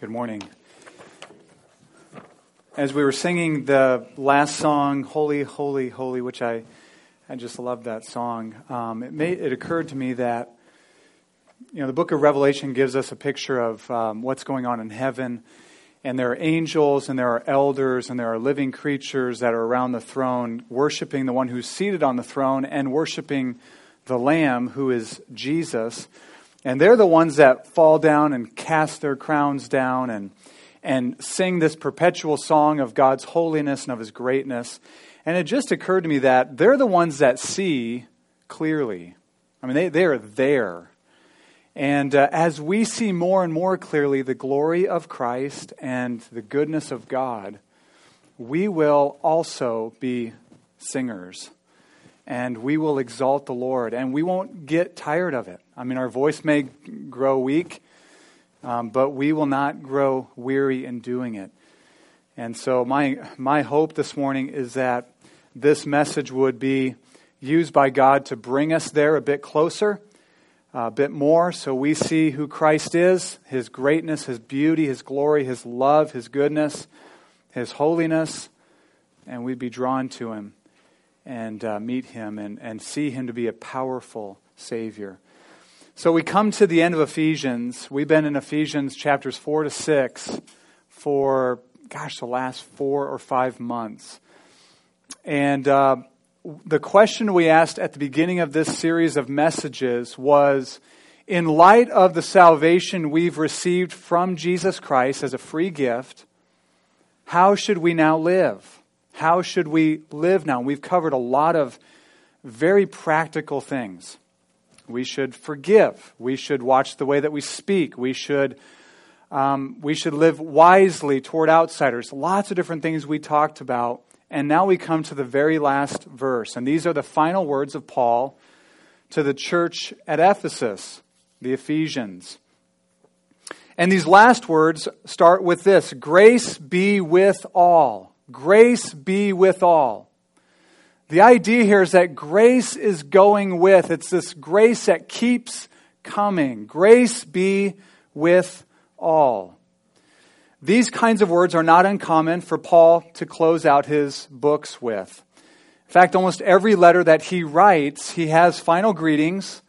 Good morning. As we were singing the last song, Holy, Holy, Holy, which I, I just love that song, um, it, it occurred to me that you know, the book of Revelation gives us a picture of um, what's going on in heaven. And there are angels and there are elders and there are living creatures that are around the throne, worshiping the one who's seated on the throne and worshiping the Lamb, who is Jesus. And they're the ones that fall down and cast their crowns down and, and sing this perpetual song of God's holiness and of his greatness. And it just occurred to me that they're the ones that see clearly. I mean, they, they are there. And uh, as we see more and more clearly the glory of Christ and the goodness of God, we will also be singers and we will exalt the Lord, and we won't get tired of it. I mean, our voice may grow weak, um, but we will not grow weary in doing it. And so, my, my hope this morning is that this message would be used by God to bring us there a bit closer, a bit more, so we see who Christ is, his greatness, his beauty, his glory, his love, his goodness, his holiness, and we'd be drawn to him and uh, meet him and, and see him to be a powerful Savior. So we come to the end of Ephesians. We've been in Ephesians chapters 4 to 6 for, gosh, the last four or five months. And uh, the question we asked at the beginning of this series of messages was in light of the salvation we've received from Jesus Christ as a free gift, how should we now live? How should we live now? We've covered a lot of very practical things. We should forgive. We should watch the way that we speak. We should, um, we should live wisely toward outsiders. Lots of different things we talked about. And now we come to the very last verse. And these are the final words of Paul to the church at Ephesus, the Ephesians. And these last words start with this Grace be with all. Grace be with all. The idea here is that grace is going with. It's this grace that keeps coming. Grace be with all. These kinds of words are not uncommon for Paul to close out his books with. In fact, almost every letter that he writes, he has final greetings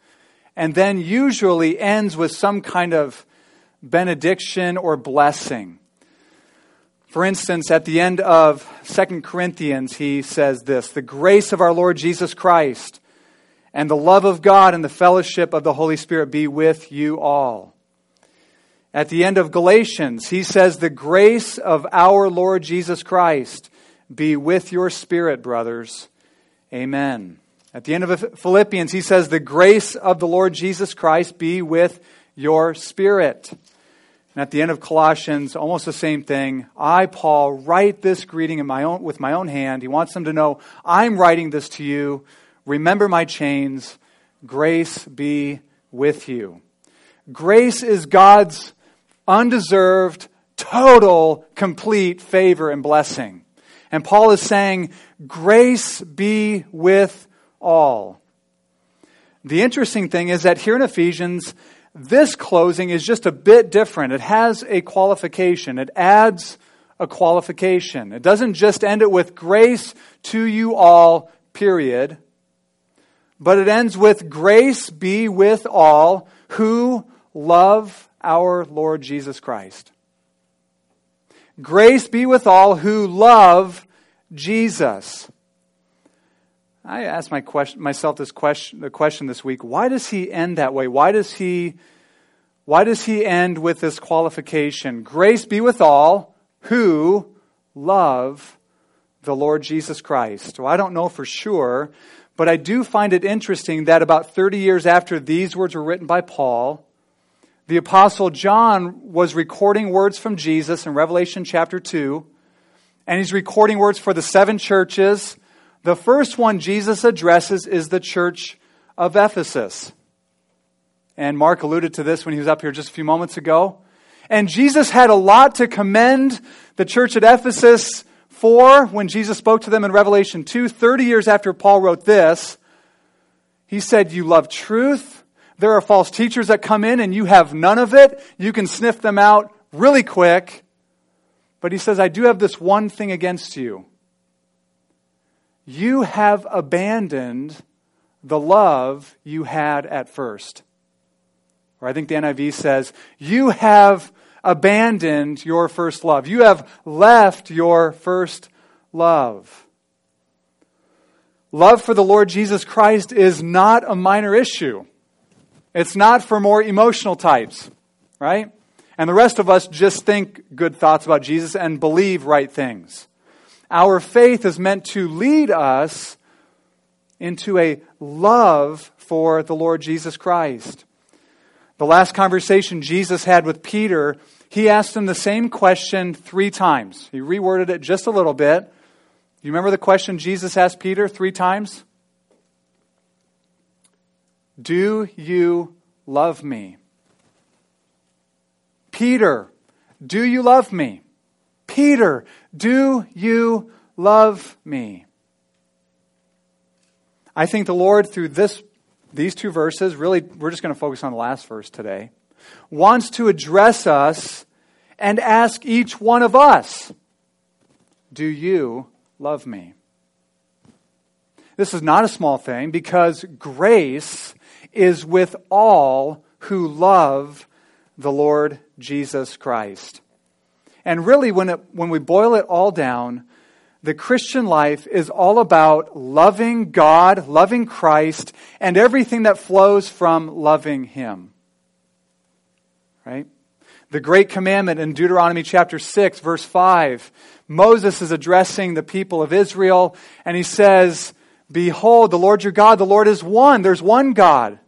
and then usually ends with some kind of benediction or blessing. For instance, at the end of 2 Corinthians, he says this The grace of our Lord Jesus Christ and the love of God and the fellowship of the Holy Spirit be with you all. At the end of Galatians, he says, The grace of our Lord Jesus Christ be with your spirit, brothers. Amen. At the end of Philippians, he says, The grace of the Lord Jesus Christ be with your spirit. And at the end of Colossians, almost the same thing. I, Paul, write this greeting in my own, with my own hand. He wants them to know, I'm writing this to you. Remember my chains. Grace be with you. Grace is God's undeserved, total, complete favor and blessing. And Paul is saying, Grace be with all. The interesting thing is that here in Ephesians, this closing is just a bit different. It has a qualification, it adds a qualification. It doesn't just end it with grace to you all, period, but it ends with grace be with all who love our Lord Jesus Christ. Grace be with all who love Jesus. I asked my question, myself this question, the question this week: Why does he end that way? Why does he? Why does he end with this qualification? Grace be with all who love the Lord Jesus Christ. Well, I don't know for sure, but I do find it interesting that about 30 years after these words were written by Paul, the Apostle John was recording words from Jesus in Revelation chapter 2, and he's recording words for the seven churches the first one Jesus addresses is the church of Ephesus. And Mark alluded to this when he was up here just a few moments ago. And Jesus had a lot to commend the church at Ephesus for when Jesus spoke to them in Revelation 2, 30 years after Paul wrote this. He said, You love truth. There are false teachers that come in and you have none of it. You can sniff them out really quick, but he says, I do have this one thing against you. You have abandoned the love you had at first. Or I think the NIV says, You have abandoned your first love. You have left your first love. Love for the Lord Jesus Christ is not a minor issue. It's not for more emotional types, right? And the rest of us just think good thoughts about Jesus and believe right things. Our faith is meant to lead us into a love for the Lord Jesus Christ. The last conversation Jesus had with Peter, he asked him the same question three times. He reworded it just a little bit. You remember the question Jesus asked Peter three times? Do you love me? Peter, do you love me? Peter, do you love me? I think the Lord, through this, these two verses, really, we're just going to focus on the last verse today, wants to address us and ask each one of us, Do you love me? This is not a small thing because grace is with all who love the Lord Jesus Christ. And really, when, it, when we boil it all down, the Christian life is all about loving God, loving Christ, and everything that flows from loving Him. Right? The great commandment in Deuteronomy chapter 6, verse 5, Moses is addressing the people of Israel, and he says, Behold, the Lord your God, the Lord is one. There's one God.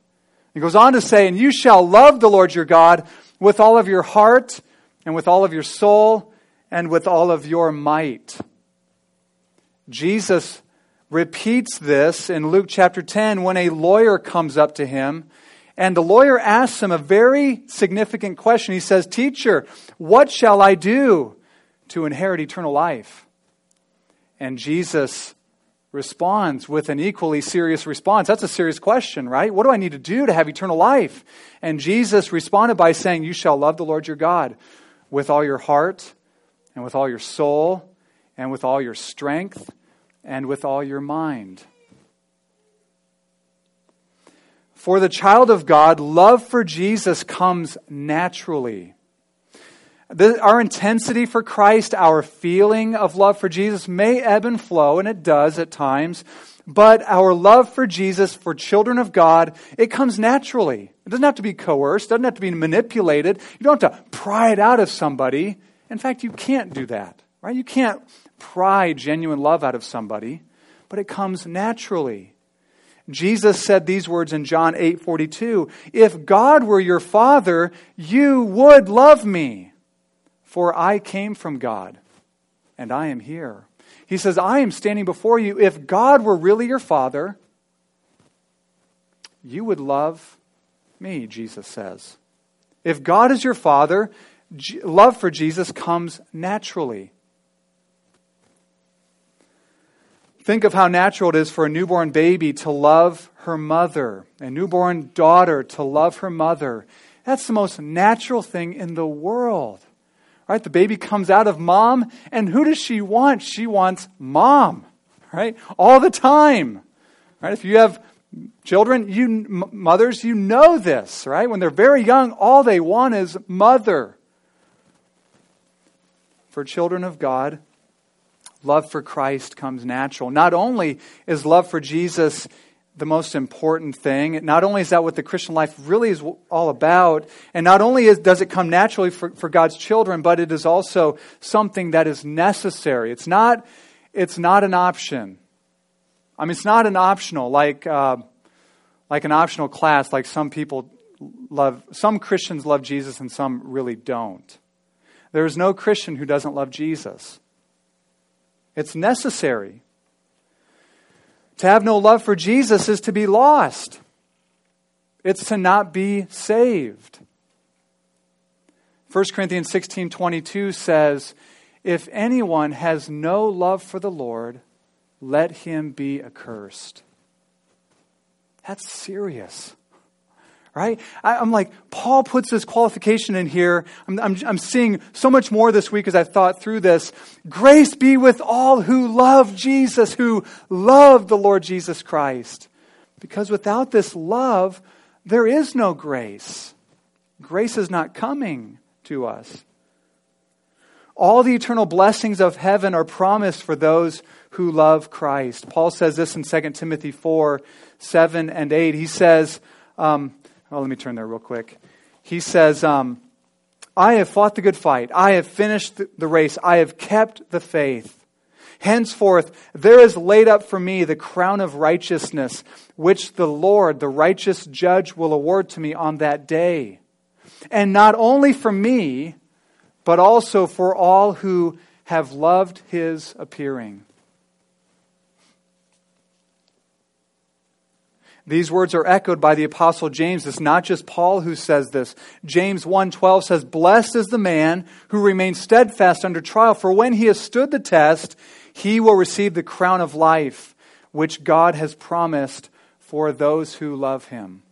He goes on to say, And you shall love the Lord your God with all of your heart, and with all of your soul, and with all of your might. Jesus repeats this in Luke chapter 10 when a lawyer comes up to him. And the lawyer asks him a very significant question. He says, Teacher, what shall I do to inherit eternal life? And Jesus responds with an equally serious response. That's a serious question, right? What do I need to do to have eternal life? And Jesus responded by saying, You shall love the Lord your God with all your heart, and with all your soul, and with all your strength, and with all your mind. For the child of God, love for Jesus comes naturally. The, our intensity for Christ, our feeling of love for Jesus may ebb and flow, and it does at times, but our love for Jesus, for children of God, it comes naturally. It doesn't have to be coerced, it doesn't have to be manipulated. You don't have to pry it out of somebody. In fact, you can't do that, right? You can't pry genuine love out of somebody, but it comes naturally. Jesus said these words in John 8:42, "If God were your father, you would love me, for I came from God, and I am here." He says, "I am standing before you. If God were really your father, you would love me," Jesus says. If God is your father, love for Jesus comes naturally. Think of how natural it is for a newborn baby to love her mother, a newborn daughter to love her mother. That's the most natural thing in the world. Right? The baby comes out of mom, and who does she want? She wants mom, right? All the time. Right? If you have children, you mothers, you know this, right? When they're very young, all they want is mother. For children of God, love for Christ comes natural. Not only is love for Jesus the most important thing, not only is that what the Christian life really is all about, and not only is, does it come naturally for, for God's children, but it is also something that is necessary. It's not, it's not an option. I mean, it's not an optional, like, uh, like an optional class, like some people love, some Christians love Jesus and some really don't. There is no Christian who doesn't love Jesus. It's necessary. To have no love for Jesus is to be lost. It's to not be saved. 1 Corinthians 16:22 says, "If anyone has no love for the Lord, let him be accursed." That's serious. Right? I, am like, Paul puts this qualification in here. I'm, I'm, I'm seeing so much more this week as I've thought through this. Grace be with all who love Jesus, who love the Lord Jesus Christ. Because without this love, there is no grace. Grace is not coming to us. All the eternal blessings of heaven are promised for those who love Christ. Paul says this in 2 Timothy 4 7 and 8. He says, um, Oh, let me turn there real quick. He says, um, I have fought the good fight. I have finished the race. I have kept the faith. Henceforth, there is laid up for me the crown of righteousness, which the Lord, the righteous judge, will award to me on that day. And not only for me, but also for all who have loved his appearing. These words are echoed by the apostle James. It's not just Paul who says this. James 1:12 says, "Blessed is the man who remains steadfast under trial, for when he has stood the test, he will receive the crown of life which God has promised for those who love him."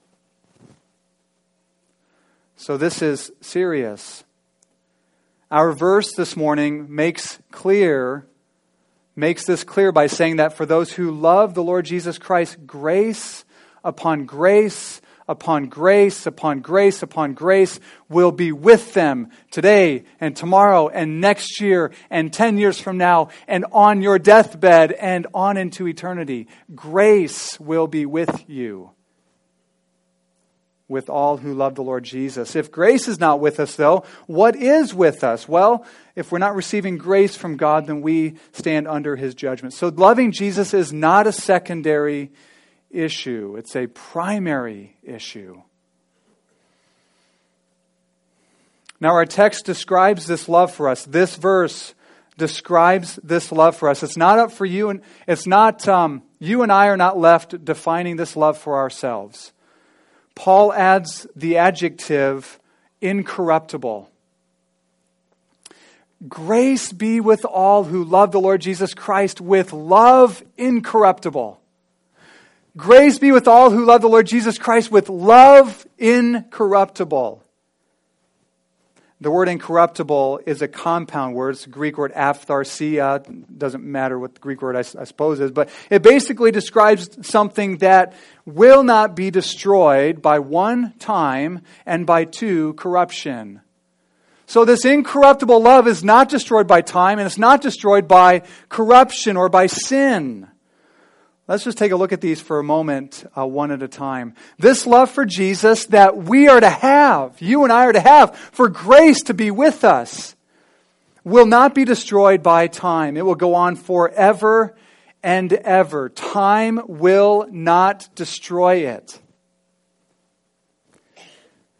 So this is serious. Our verse this morning makes clear makes this clear by saying that for those who love the Lord Jesus Christ, grace upon grace upon grace upon grace upon grace will be with them today and tomorrow and next year and 10 years from now and on your deathbed and on into eternity. Grace will be with you. With all who love the Lord Jesus. If grace is not with us, though, what is with us? Well, if we're not receiving grace from God, then we stand under his judgment. So loving Jesus is not a secondary issue, it's a primary issue. Now, our text describes this love for us. This verse describes this love for us. It's not up for you, and it's not, um, you and I are not left defining this love for ourselves. Paul adds the adjective incorruptible. Grace be with all who love the Lord Jesus Christ with love incorruptible. Grace be with all who love the Lord Jesus Christ with love incorruptible. The word incorruptible is a compound word. It's a Greek word aphtharsia. Doesn't matter what the Greek word I, I, suppose is, but it basically describes something that will not be destroyed by one time and by two corruption. So this incorruptible love is not destroyed by time and it's not destroyed by corruption or by sin. Let's just take a look at these for a moment, uh, one at a time. This love for Jesus that we are to have, you and I are to have, for grace to be with us, will not be destroyed by time. It will go on forever and ever. Time will not destroy it.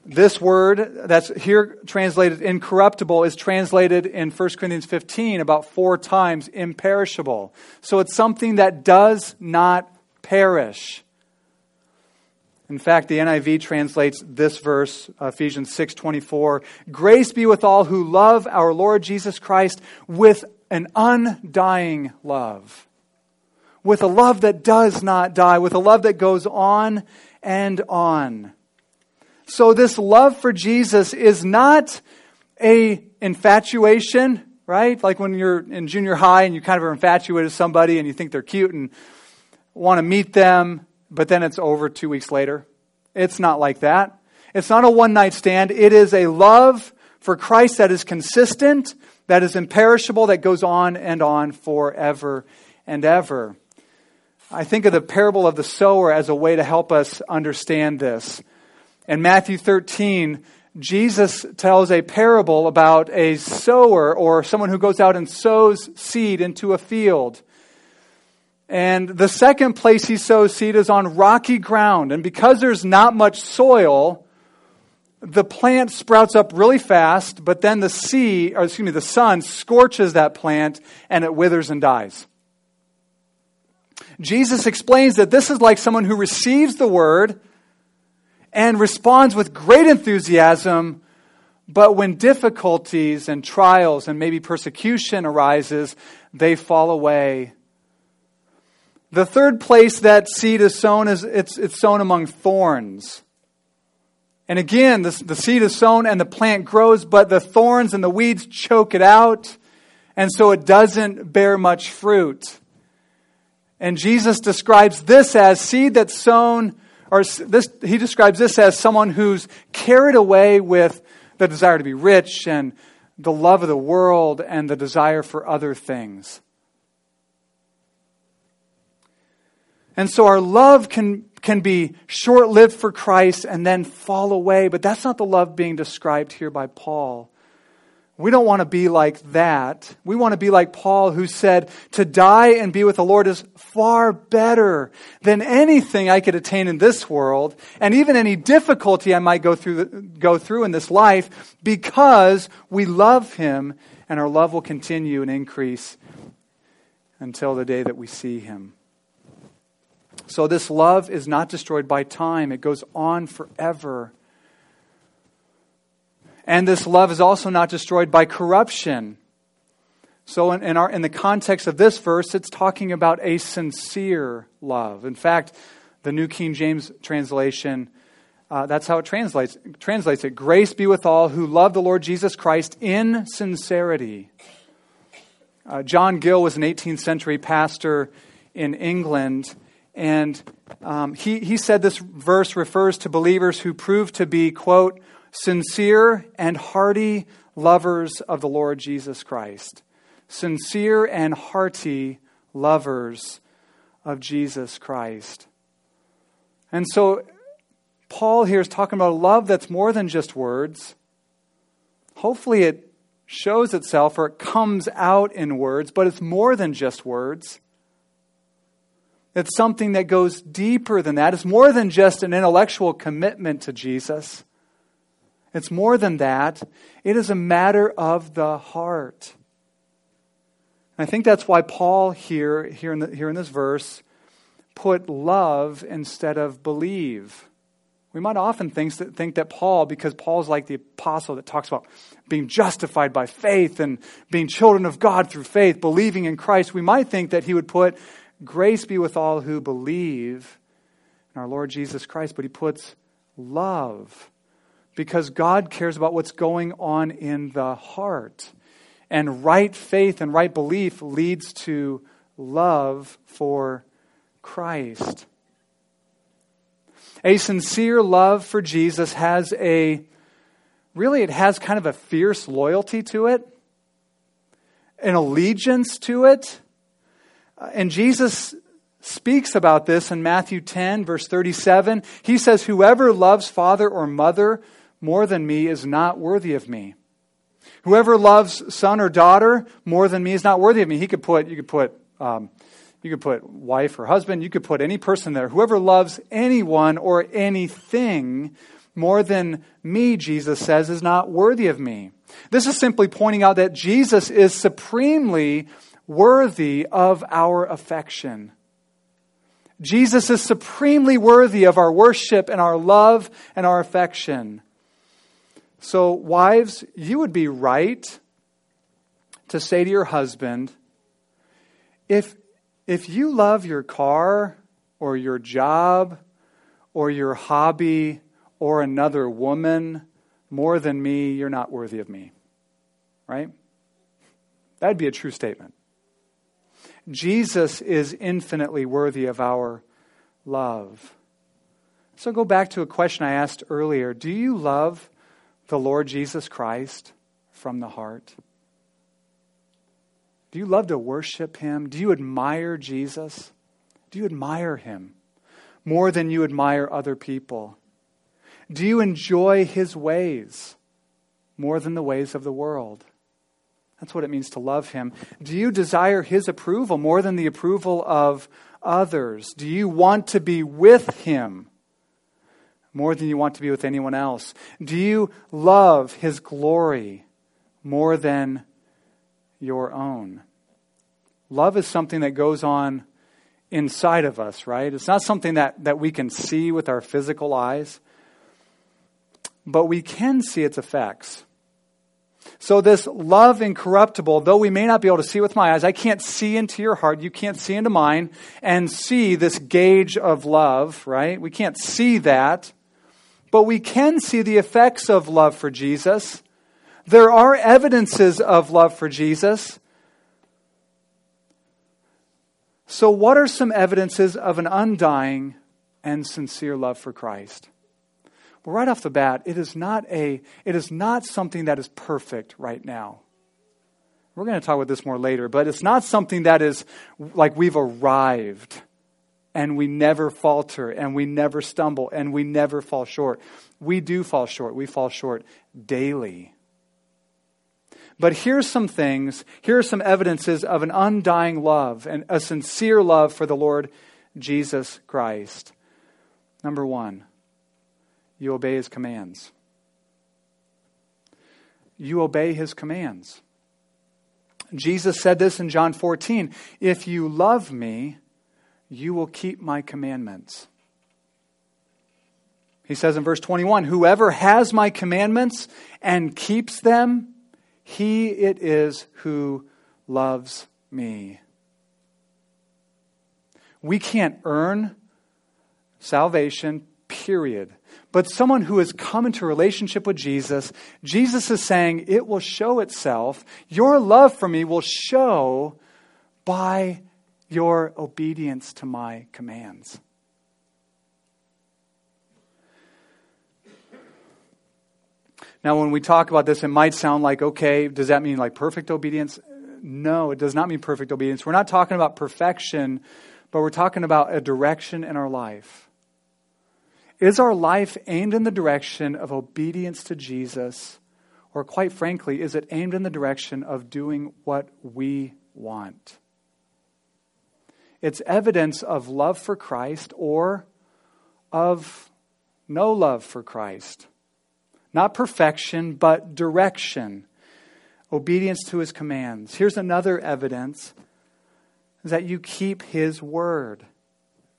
This word that's here translated incorruptible is translated in 1 Corinthians 15 about four times imperishable. So it's something that does not perish. In fact, the NIV translates this verse, Ephesians 6:24, "Grace be with all who love our Lord Jesus Christ with an undying love." With a love that does not die, with a love that goes on and on. So this love for Jesus is not a infatuation, right? Like when you're in junior high and you kind of are infatuated with somebody and you think they're cute and want to meet them, but then it's over two weeks later. It's not like that. It's not a one night stand. It is a love for Christ that is consistent, that is imperishable, that goes on and on forever and ever. I think of the parable of the sower as a way to help us understand this. In Matthew 13, Jesus tells a parable about a sower or someone who goes out and sows seed into a field. And the second place he sows seed is on rocky ground. And because there's not much soil, the plant sprouts up really fast, but then the sea, or excuse me, the sun scorches that plant and it withers and dies. Jesus explains that this is like someone who receives the word and responds with great enthusiasm, but when difficulties and trials and maybe persecution arises, they fall away. The third place that seed is sown is it's, it's sown among thorns. And again, the, the seed is sown and the plant grows, but the thorns and the weeds choke it out, and so it doesn't bear much fruit. And Jesus describes this as seed that's sown, or this, he describes this as someone who's carried away with the desire to be rich and the love of the world and the desire for other things. And so our love can, can be short lived for Christ and then fall away, but that's not the love being described here by Paul. We don't want to be like that. We want to be like Paul, who said, To die and be with the Lord is far better than anything I could attain in this world, and even any difficulty I might go through, go through in this life, because we love Him, and our love will continue and increase until the day that we see Him. So, this love is not destroyed by time, it goes on forever. And this love is also not destroyed by corruption. So, in, in, our, in the context of this verse, it's talking about a sincere love. In fact, the New King James translation, uh, that's how it translates, translates it. Grace be with all who love the Lord Jesus Christ in sincerity. Uh, John Gill was an 18th century pastor in England, and um, he, he said this verse refers to believers who prove to be, quote, sincere and hearty lovers of the Lord Jesus Christ. Sincere and hearty lovers of Jesus Christ. And so, Paul here is talking about a love that's more than just words. Hopefully, it shows itself or it comes out in words, but it's more than just words. It's something that goes deeper than that. It's more than just an intellectual commitment to Jesus. It's more than that. It is a matter of the heart. And I think that's why Paul here, here in, the, here in this verse, put love instead of believe. We might often think that, think that Paul, because Paul's like the apostle that talks about being justified by faith and being children of God through faith, believing in Christ, we might think that he would put grace be with all who believe in our Lord Jesus Christ, but he puts love because God cares about what's going on in the heart. And right faith and right belief leads to love for Christ. A sincere love for Jesus has a, really, it has kind of a fierce loyalty to it, an allegiance to it. Uh, and Jesus speaks about this in Matthew 10, verse 37. He says, Whoever loves father or mother more than me is not worthy of me. Whoever loves son or daughter more than me is not worthy of me. He could put, you could put, um, you could put wife or husband. You could put any person there. Whoever loves anyone or anything more than me, Jesus says, is not worthy of me. This is simply pointing out that Jesus is supremely worthy of our affection. Jesus is supremely worthy of our worship and our love and our affection. So, wives, you would be right to say to your husband, if, if you love your car or your job or your hobby or another woman more than me, you're not worthy of me. Right? That'd be a true statement. Jesus is infinitely worthy of our love. So go back to a question I asked earlier. Do you love the Lord Jesus Christ from the heart? Do you love to worship him? Do you admire Jesus? Do you admire him more than you admire other people? Do you enjoy his ways more than the ways of the world? That's what it means to love him. Do you desire his approval more than the approval of others? Do you want to be with him more than you want to be with anyone else? Do you love His glory more than your own? Love is something that goes on inside of us, right? It's not something that, that we can see with our physical eyes, but we can see its effects. So, this love incorruptible, though we may not be able to see with my eyes, I can't see into your heart, you can't see into mine, and see this gauge of love, right? We can't see that. But we can see the effects of love for Jesus. There are evidences of love for Jesus. So, what are some evidences of an undying and sincere love for Christ? Well, right off the bat, it is not, a, it is not something that is perfect right now. We're going to talk about this more later, but it's not something that is like we've arrived and we never falter and we never stumble and we never fall short. We do fall short. We fall short daily. But here's some things, here are some evidences of an undying love and a sincere love for the Lord Jesus Christ. Number one, you obey his commands. You obey his commands. Jesus said this in John 14 If you love me, you will keep my commandments. He says in verse 21 Whoever has my commandments and keeps them, he it is who loves me. We can't earn salvation, period. But someone who has come into relationship with Jesus, Jesus is saying it will show itself. Your love for me will show by your obedience to my commands. Now, when we talk about this, it might sound like, okay, does that mean like perfect obedience? No, it does not mean perfect obedience. We're not talking about perfection, but we're talking about a direction in our life. Is our life aimed in the direction of obedience to Jesus? Or, quite frankly, is it aimed in the direction of doing what we want? It's evidence of love for Christ or of no love for Christ. Not perfection, but direction. Obedience to his commands. Here's another evidence that you keep his word.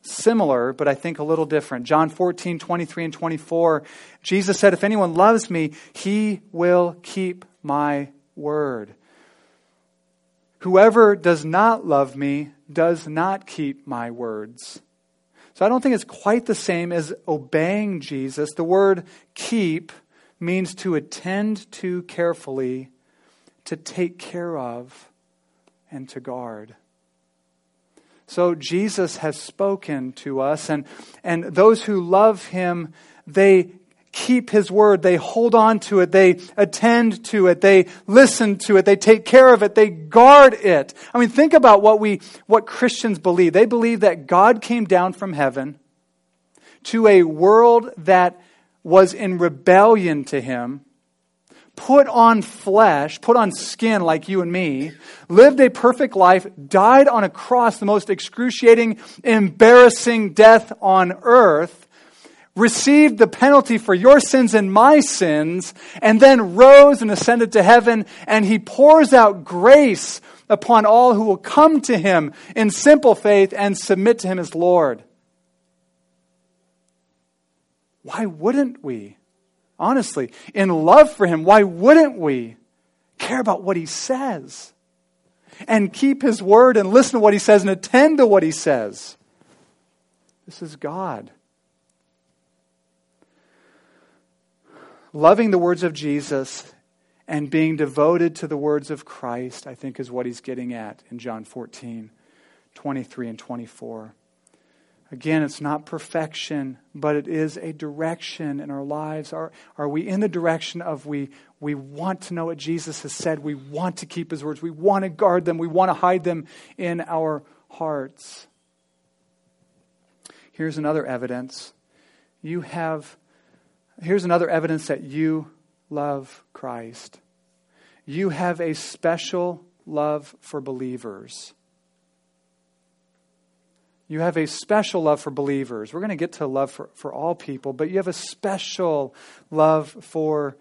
Similar, but I think a little different. John 14, 23 and 24. Jesus said, If anyone loves me, he will keep my word. Whoever does not love me does not keep my words. So I don't think it's quite the same as obeying Jesus. The word keep means to attend to carefully, to take care of, and to guard. So Jesus has spoken to us, and, and those who love him, they keep his word, they hold on to it, they attend to it, they listen to it, they take care of it, they guard it. I mean, think about what we what Christians believe. They believe that God came down from heaven to a world that was in rebellion to him, put on flesh, put on skin like you and me, lived a perfect life, died on a cross, the most excruciating, embarrassing death on earth, received the penalty for your sins and my sins, and then rose and ascended to heaven, and he pours out grace upon all who will come to him in simple faith and submit to him as Lord. Why wouldn't we? Honestly, in love for Him, why wouldn't we care about what He says? And keep His word and listen to what He says and attend to what He says. This is God. Loving the words of Jesus and being devoted to the words of Christ, I think, is what He's getting at in John 14, 23 and 24. Again, it's not perfection, but it is a direction in our lives. Are, are we in the direction of we, we want to know what Jesus has said? We want to keep his words. We want to guard them. We want to hide them in our hearts. Here's another evidence. You have, here's another evidence that you love Christ. You have a special love for believers. You have a special love for believers. We're going to get to love for, for all people, but you have a special love for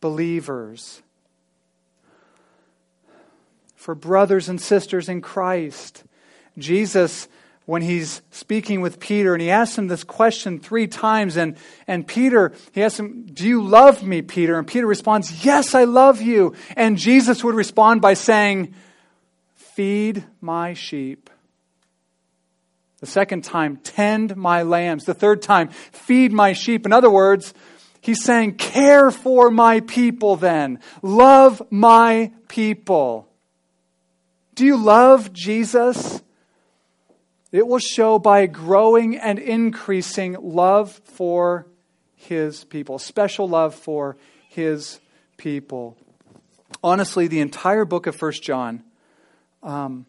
believers. For brothers and sisters in Christ. Jesus, when he's speaking with Peter, and he asks him this question three times, and, and Peter, he asks him, Do you love me, Peter? And Peter responds, Yes, I love you. And Jesus would respond by saying, Feed my sheep. The second time, tend my lambs. The third time, feed my sheep. In other words, He's saying, care for my people then. Love my people. Do you love Jesus? It will show by growing and increasing love for his people, special love for his people. Honestly, the entire book of First John um,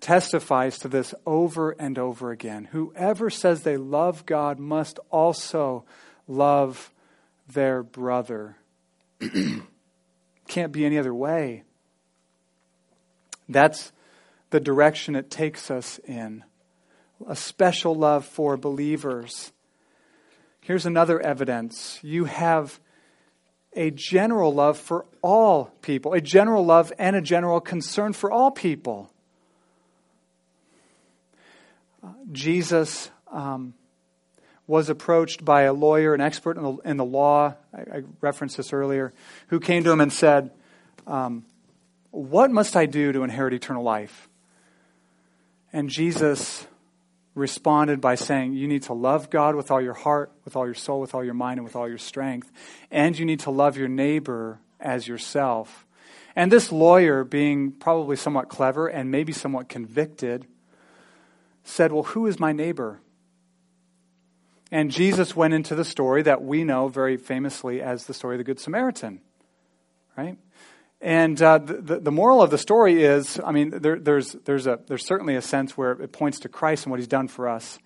testifies to this over and over again. Whoever says they love God must also love their brother. Can't be any other way. That's the direction it takes us in. A special love for believers. Here's another evidence. You have a general love for all people, a general love and a general concern for all people. Jesus um, was approached by a lawyer, an expert in the, in the law, I, I, referenced this earlier, who came to him and said, um, What must I do to inherit eternal life? And Jesus responded by saying, You need to love God with all your heart, with all your soul, with all your mind, and with all your strength. And you need to love your neighbor as yourself. And this lawyer, being probably somewhat clever and maybe somewhat convicted, said, Well, who is my neighbor? And Jesus went into the story that we know very famously as the story of the Good Samaritan, right? And uh, the, the moral of the story is I mean, there, there's, there's, a, there's certainly a sense where it points to Christ and what he's done for us.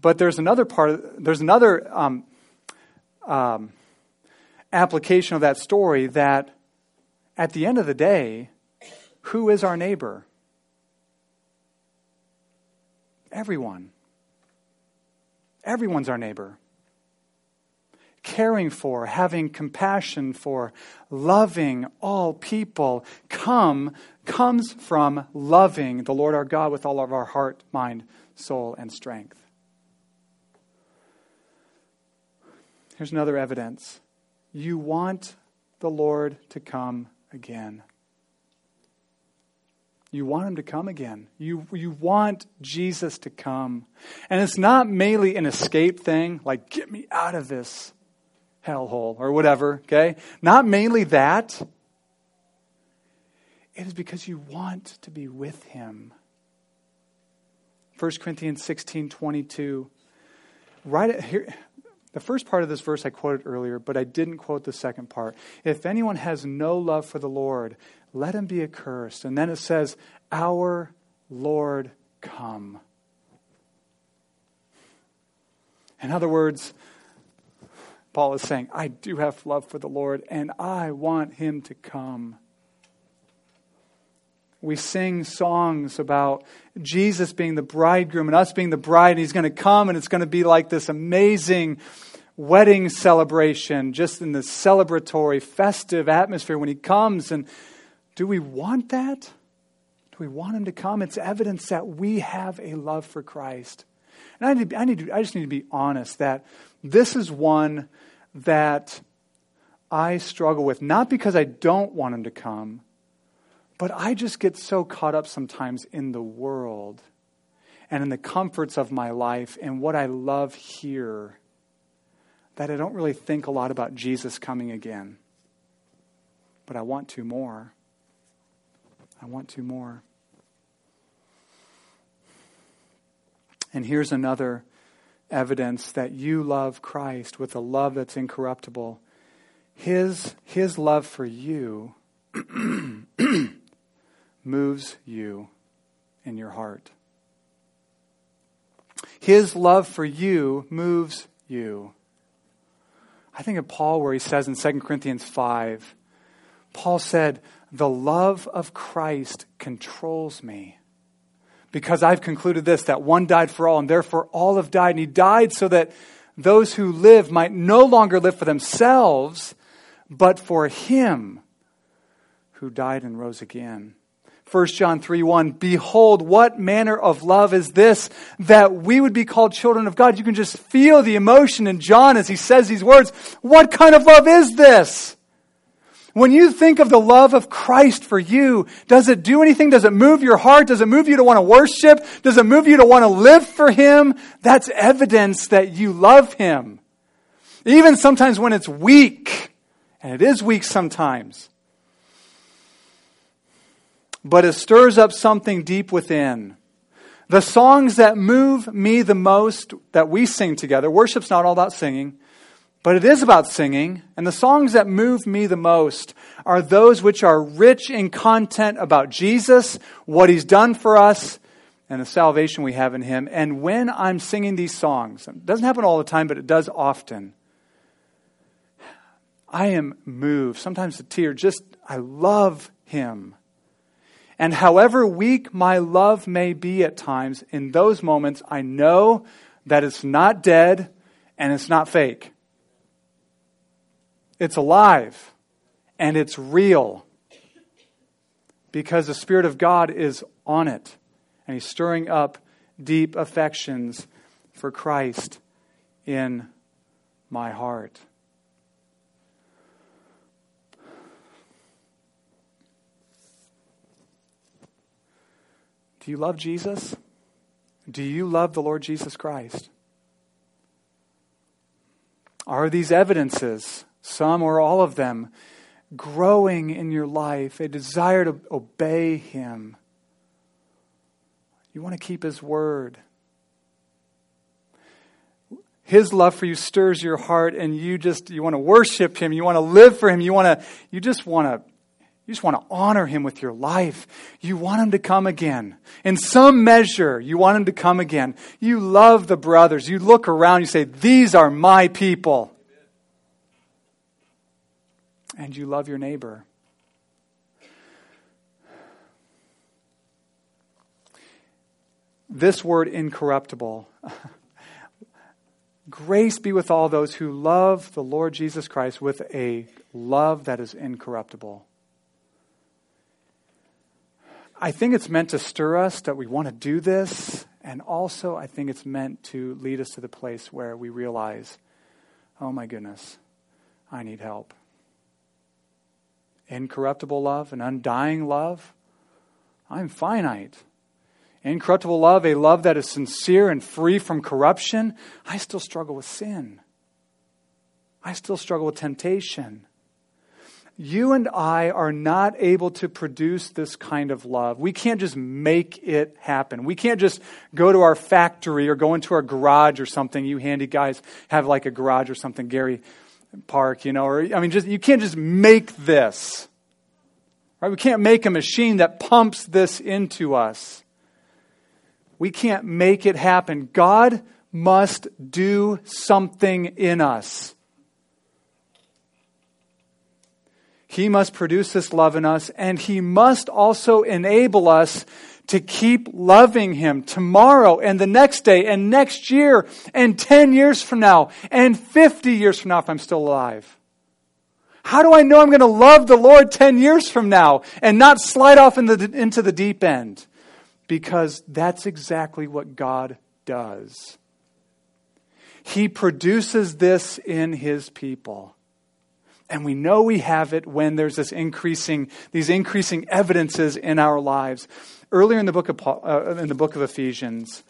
But there's another part, there's another um, um, application of that story that at the end of the day, who is our neighbor? Everyone. Everyone's our neighbor. Caring for, having compassion for, loving all people come comes from loving the Lord our God with all of our heart, mind, soul, and strength. Here's another evidence. You want the Lord to come again. You want him to come again. You, you want Jesus to come. And it's not mainly an escape thing, like, get me out of this hellhole or whatever, okay? Not mainly that. It is because you want to be with him. 1 Corinthians 16 22. Right here, the first part of this verse I quoted earlier, but I didn't quote the second part. If anyone has no love for the Lord, let him be accursed. And then it says, Our Lord come. In other words, Paul is saying, I do have love for the Lord, and I want him to come. We sing songs about Jesus being the bridegroom and us being the bride, and he's going to come, and it's going to be like this amazing wedding celebration, just in the celebratory, festive atmosphere when he comes. And do we want that? Do we want him to come? It's evidence that we have a love for Christ. And I, need, I, need to, I just need to be honest that this is one that I struggle with, not because I don't want him to come, but I just get so caught up sometimes in the world and in the comforts of my life and what I love here that I don't really think a lot about Jesus coming again. But I want to more. I want to more. And here's another evidence that you love Christ with a love that's incorruptible. His, his love for you moves you in your heart. His love for you moves you. I think of Paul where he says in 2 Corinthians 5, Paul said, The love of Christ controls me. Because I've concluded this, that one died for all, and therefore all have died. And he died so that those who live might no longer live for themselves, but for him who died and rose again. 1 John 3 1, behold, what manner of love is this that we would be called children of God? You can just feel the emotion in John as he says these words. What kind of love is this? When you think of the love of Christ for you, does it do anything? Does it move your heart? Does it move you to want to worship? Does it move you to want to live for Him? That's evidence that you love Him. Even sometimes when it's weak, and it is weak sometimes. But it stirs up something deep within. The songs that move me the most that we sing together, worship's not all about singing, but it is about singing. And the songs that move me the most are those which are rich in content about Jesus, what he's done for us, and the salvation we have in him. And when I'm singing these songs, it doesn't happen all the time, but it does often. I am moved, sometimes a tear, just I love him. And however weak my love may be at times, in those moments, I know that it's not dead and it's not fake. It's alive and it's real because the Spirit of God is on it and He's stirring up deep affections for Christ in my heart. Do you love Jesus? Do you love the Lord Jesus Christ? Are these evidences some or all of them, growing in your life, a desire to obey Him. You want to keep His word. His love for you stirs your heart and you just you want to worship him, you want to live for him, you want to you just want to you just want to honor him with your life. You want him to come again. In some measure, you want him to come again. You love the brothers. You look around, you say, These are my people and you love your neighbor. This word incorruptible. Grace be with all those who love the Lord Jesus Christ with a love that is incorruptible. I think it's meant to stir us that we want to do this, and also I think it's meant to lead us to the place where we realize, oh my goodness, I need help incorruptible love, an undying love. I'm finite. Incorruptible love, a love that is sincere and free from corruption. I still struggle with sin. I still struggle with temptation. You and I are not able to produce this kind of love. We can't just make it happen. We can't just go to our factory or go into our garage or something. You handy guys have like a garage or something, Gary park, you know, or I mean, just you can't just make this. Right? We can't make a machine that pumps this into us. We can't make it happen. God must do something in us. He must produce this love in us, and He must also enable us to keep loving Him tomorrow and the next day and next year and 10 years from now and 50 years from now if I'm still alive. How do I know I'm going to love the Lord 10 years from now and not slide off in the, into the deep end? Because that's exactly what God does. He produces this in His people. And we know we have it when there's this increasing, these increasing evidences in our lives. Earlier in the book of, Paul, uh, in the book of Ephesians,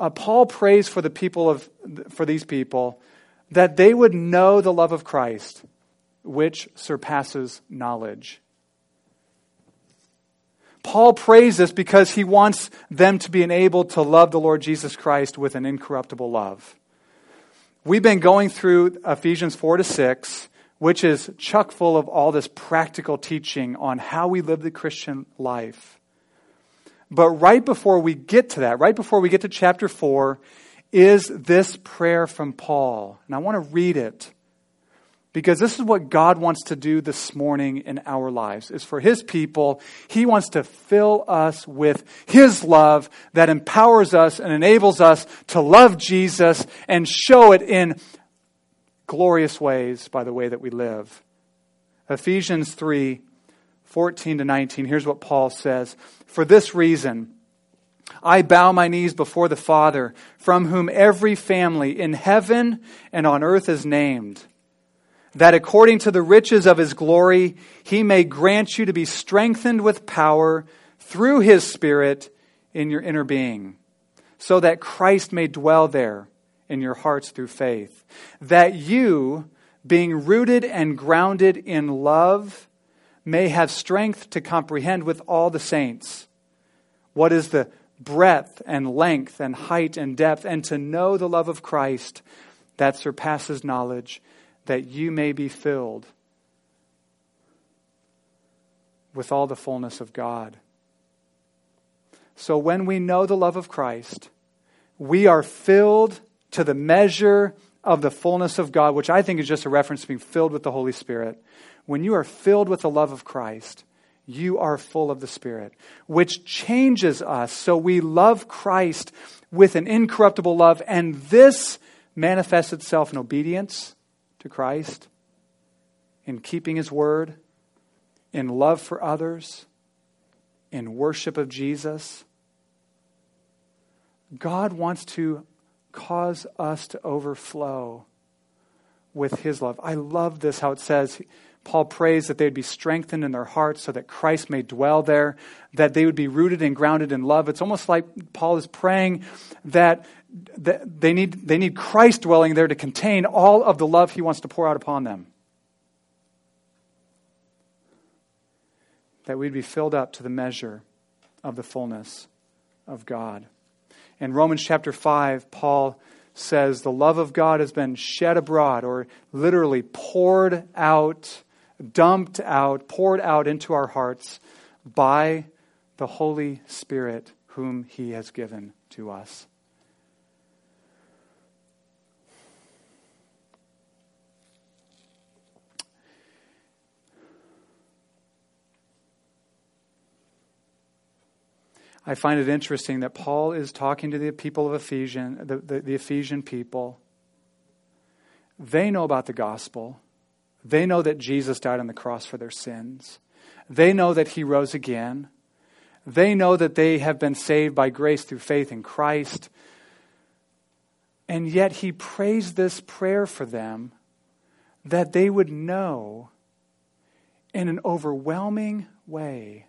uh, Paul prays for the people of, for these people that they would know the love of Christ, which surpasses knowledge. Paul prays this because he wants them to be enabled to love the Lord Jesus Christ with an incorruptible love. We've been going through Ephesians 4 to 6, which is chuck full of all this practical teaching on how we live the Christian life. But right before we get to that, right before we get to chapter 4, is this prayer from Paul. And I want to read it because this is what God wants to do this morning in our lives. Is for his people, he wants to fill us with his love that empowers us and enables us to love Jesus and show it in glorious ways by the way that we live. Ephesians 3 14 to 19. Here's what Paul says For this reason, I bow my knees before the Father, from whom every family in heaven and on earth is named, that according to the riches of his glory, he may grant you to be strengthened with power through his Spirit in your inner being, so that Christ may dwell there in your hearts through faith, that you, being rooted and grounded in love, may have strength to comprehend with all the saints what is the breadth and length and height and depth, and to know the love of Christ that surpasses knowledge, that you may be filled with all the fullness of God. So when we know the love of Christ, we are filled to the measure of the fullness of God, which I think is just a reference to being filled with the Holy Spirit. When you are filled with the love of Christ, you are full of the Spirit, which changes us so we love Christ with an incorruptible love, and this manifests itself in obedience to Christ, in keeping His word, in love for others, in worship of Jesus. God wants to cause us to overflow with His love. I love this, how it says, Paul prays that they would be strengthened in their hearts so that Christ may dwell there, that they would be rooted and grounded in love. It's almost like Paul is praying that, that they, need, they need Christ dwelling there to contain all of the love he wants to pour out upon them. That we'd be filled up to the measure of the fullness of God. In Romans chapter 5, Paul says the love of God has been shed abroad, or literally poured out, dumped out, poured out into our hearts by the Holy Spirit, whom He has given to us. I find it interesting that Paul is talking to the people of Ephesian, the, the, the, Ephesian people. They know about the gospel. They know that Jesus died on the cross for their sins. They know that he rose again. They know that they have been saved by grace through faith in Christ. And yet he prays this prayer for them that they would know in an overwhelming way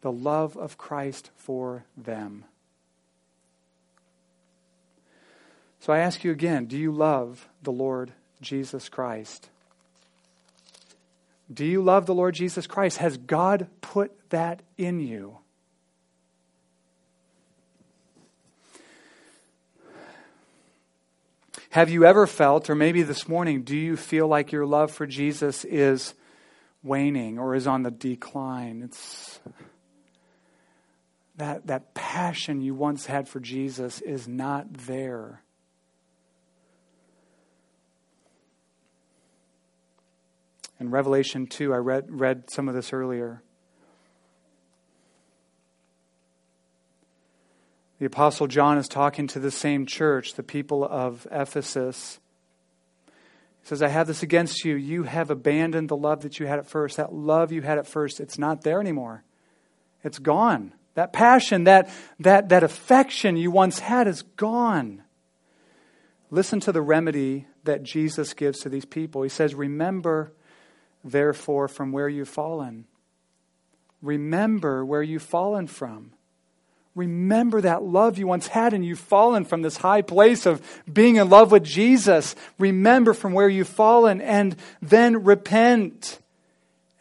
the love of Christ for them. So I ask you again do you love the Lord Jesus Christ? Do you love the Lord Jesus Christ? Has God put that in you? Have you ever felt, or maybe this morning, do you feel like your love for Jesus is waning or is on the decline? It's that, that passion you once had for Jesus is not there. In Revelation 2, I read, read some of this earlier. The Apostle John is talking to the same church, the people of Ephesus. He says, I have this against you. You have abandoned the love that you had at first. That love you had at first, it's not there anymore. It's gone. That passion, that, that, that affection you once had is gone. Listen to the remedy that Jesus gives to these people. He says, Remember, therefore, from where you've fallen. Remember where you've fallen from. Remember that love you once had and you've fallen from this high place of being in love with Jesus. Remember from where you've fallen and then repent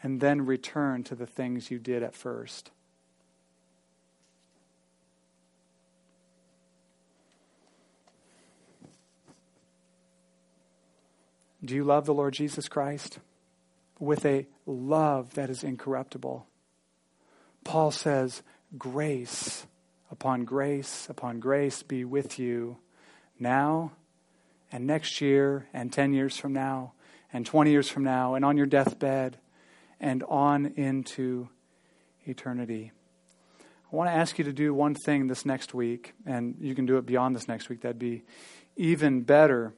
and then return to the things you did at first. Do you love the Lord Jesus Christ? With a love that is incorruptible. Paul says, Grace upon grace upon grace be with you now and next year and 10 years from now and 20 years from now and on your deathbed and on into eternity. I want to ask you to do one thing this next week, and you can do it beyond this next week. That'd be even better.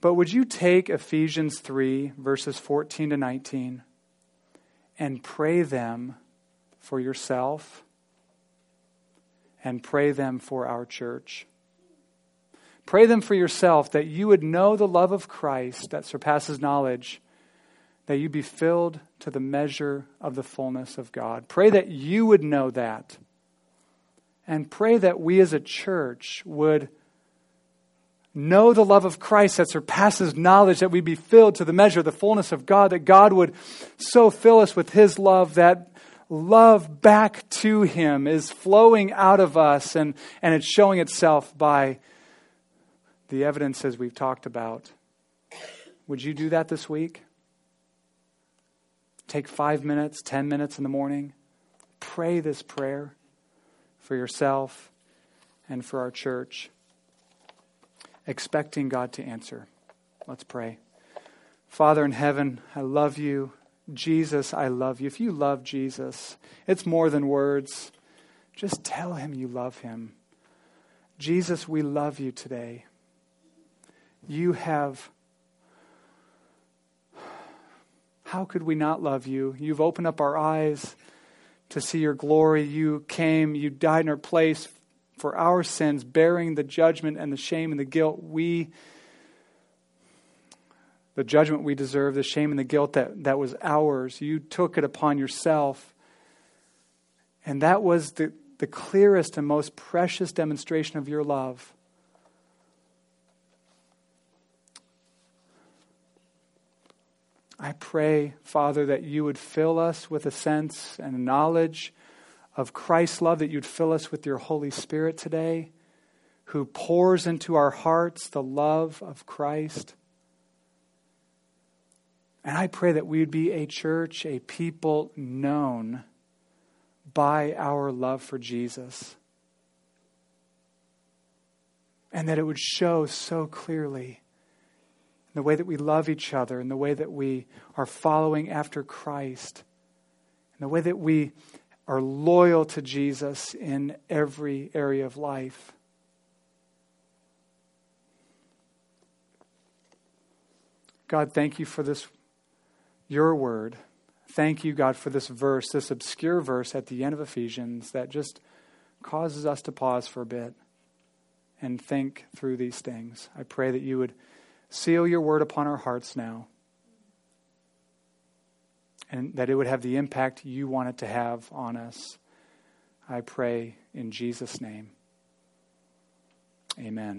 But would you take Ephesians 3, verses 14 to 19, and pray them for yourself and pray them for our church? Pray them for yourself that you would know the love of Christ that surpasses knowledge, that you be filled to the measure of the fullness of God. Pray that you would know that. And pray that we as a church would know the love of Christ that surpasses knowledge, that we be filled to the measure of the fullness of God, that God would so fill us with His love that love back to Him is flowing out of us and, and it's showing itself by the evidences we've talked about. Would you do that this week? Take five minutes, ten minutes in the morning. Pray this prayer for yourself and for our church expecting God to answer. Let's pray. Father in heaven, I love you. Jesus, I love you. If you love Jesus, it's more than words. Just tell him you love him. Jesus, we love you today. You have. How could we not love you? You've opened up our eyes to see your glory. You came, you died in our place for our sins, bearing the judgment and the shame and the guilt we the judgment we deserve, the shame and the guilt that, that was ours. You took it upon yourself. And that was the, the clearest and most precious demonstration of your love. I pray, Father, that you would fill us with a sense and a knowledge of Christ's love, that you'd fill us with your Holy Spirit today, who pours into our hearts the love of Christ. And I pray that we would be a church, a people known by our love for Jesus. And that it would show so clearly in the way that we love each other, in the way that we are following after Christ, in the way that we are loyal to Jesus in every area of life. God, thank you for this, your word. Thank you, God, for this verse, this obscure verse at the end of Ephesians that just causes us to pause for a bit and think through these things. I pray that you would seal your word upon our hearts now and that it would have the impact you want it to have on us. I pray in Jesus' name. Amen.